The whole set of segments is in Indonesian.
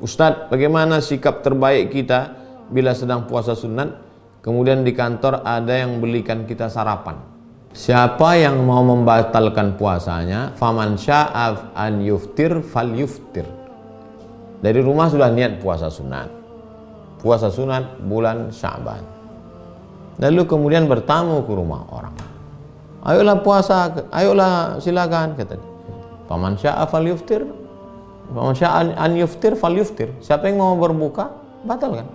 Ustadz, bagaimana sikap terbaik kita bila sedang puasa sunat, kemudian di kantor ada yang belikan kita sarapan. Siapa yang mau membatalkan puasanya, faman sya'af an yuftir fal yuftir. Dari rumah sudah niat puasa sunat. Puasa sunat bulan Sya'ban. Lalu kemudian bertamu ke rumah orang. Ayolah puasa, ayolah silakan kata dia. Faman sya'af fal yuftir an yuftir fal yuftir. Siapa yang mau berbuka, batalkan.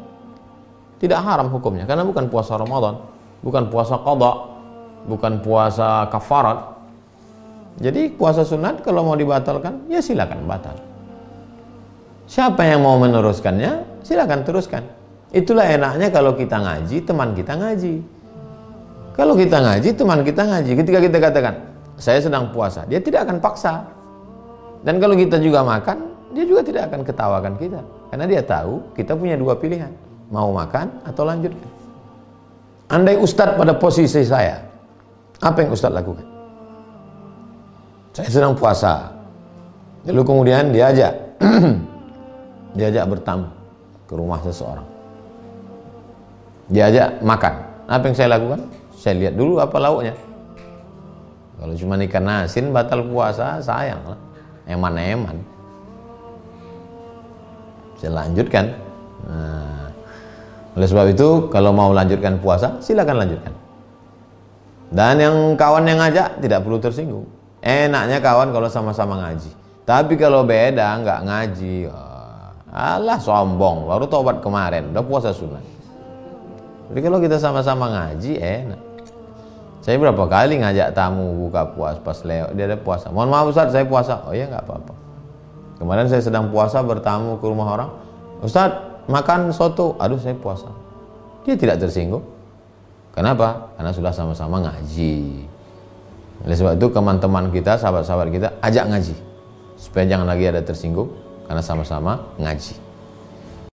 Tidak haram hukumnya karena bukan puasa Ramadan, bukan puasa qada, bukan puasa kafarat. Jadi puasa sunat kalau mau dibatalkan, ya silakan batal. Siapa yang mau meneruskannya, silakan teruskan. Itulah enaknya kalau kita ngaji, teman kita ngaji. Kalau kita ngaji, teman kita ngaji. Ketika kita katakan, saya sedang puasa, dia tidak akan paksa. Dan kalau kita juga makan, dia juga tidak akan ketawakan kita. Karena dia tahu kita punya dua pilihan. Mau makan atau lanjutkan. Andai Ustadz pada posisi saya, apa yang Ustadz lakukan? Saya sedang puasa. Lalu kemudian diajak, diajak bertamu ke rumah seseorang. Diajak makan. Apa yang saya lakukan? Saya lihat dulu apa lauknya. Kalau cuma ikan asin batal puasa, sayang lah eman-eman. Saya lanjutkan. Nah, oleh sebab itu kalau mau lanjutkan puasa silakan lanjutkan. Dan yang kawan yang ngajak tidak perlu tersinggung. Enaknya kawan kalau sama-sama ngaji. Tapi kalau beda nggak ngaji alah sombong. Baru tobat kemarin udah puasa sunnah. Jadi kalau kita sama-sama ngaji enak saya berapa kali ngajak tamu buka puasa pas lewat dia ada puasa. Mohon maaf Ustaz, saya puasa. Oh iya nggak apa-apa. Kemarin saya sedang puasa bertamu ke rumah orang. Ustaz, makan soto. Aduh, saya puasa. Dia tidak tersinggung. Kenapa? Karena sudah sama-sama ngaji. Oleh sebab itu teman-teman kita, sahabat-sahabat kita ajak ngaji. Supaya jangan lagi ada tersinggung karena sama-sama ngaji.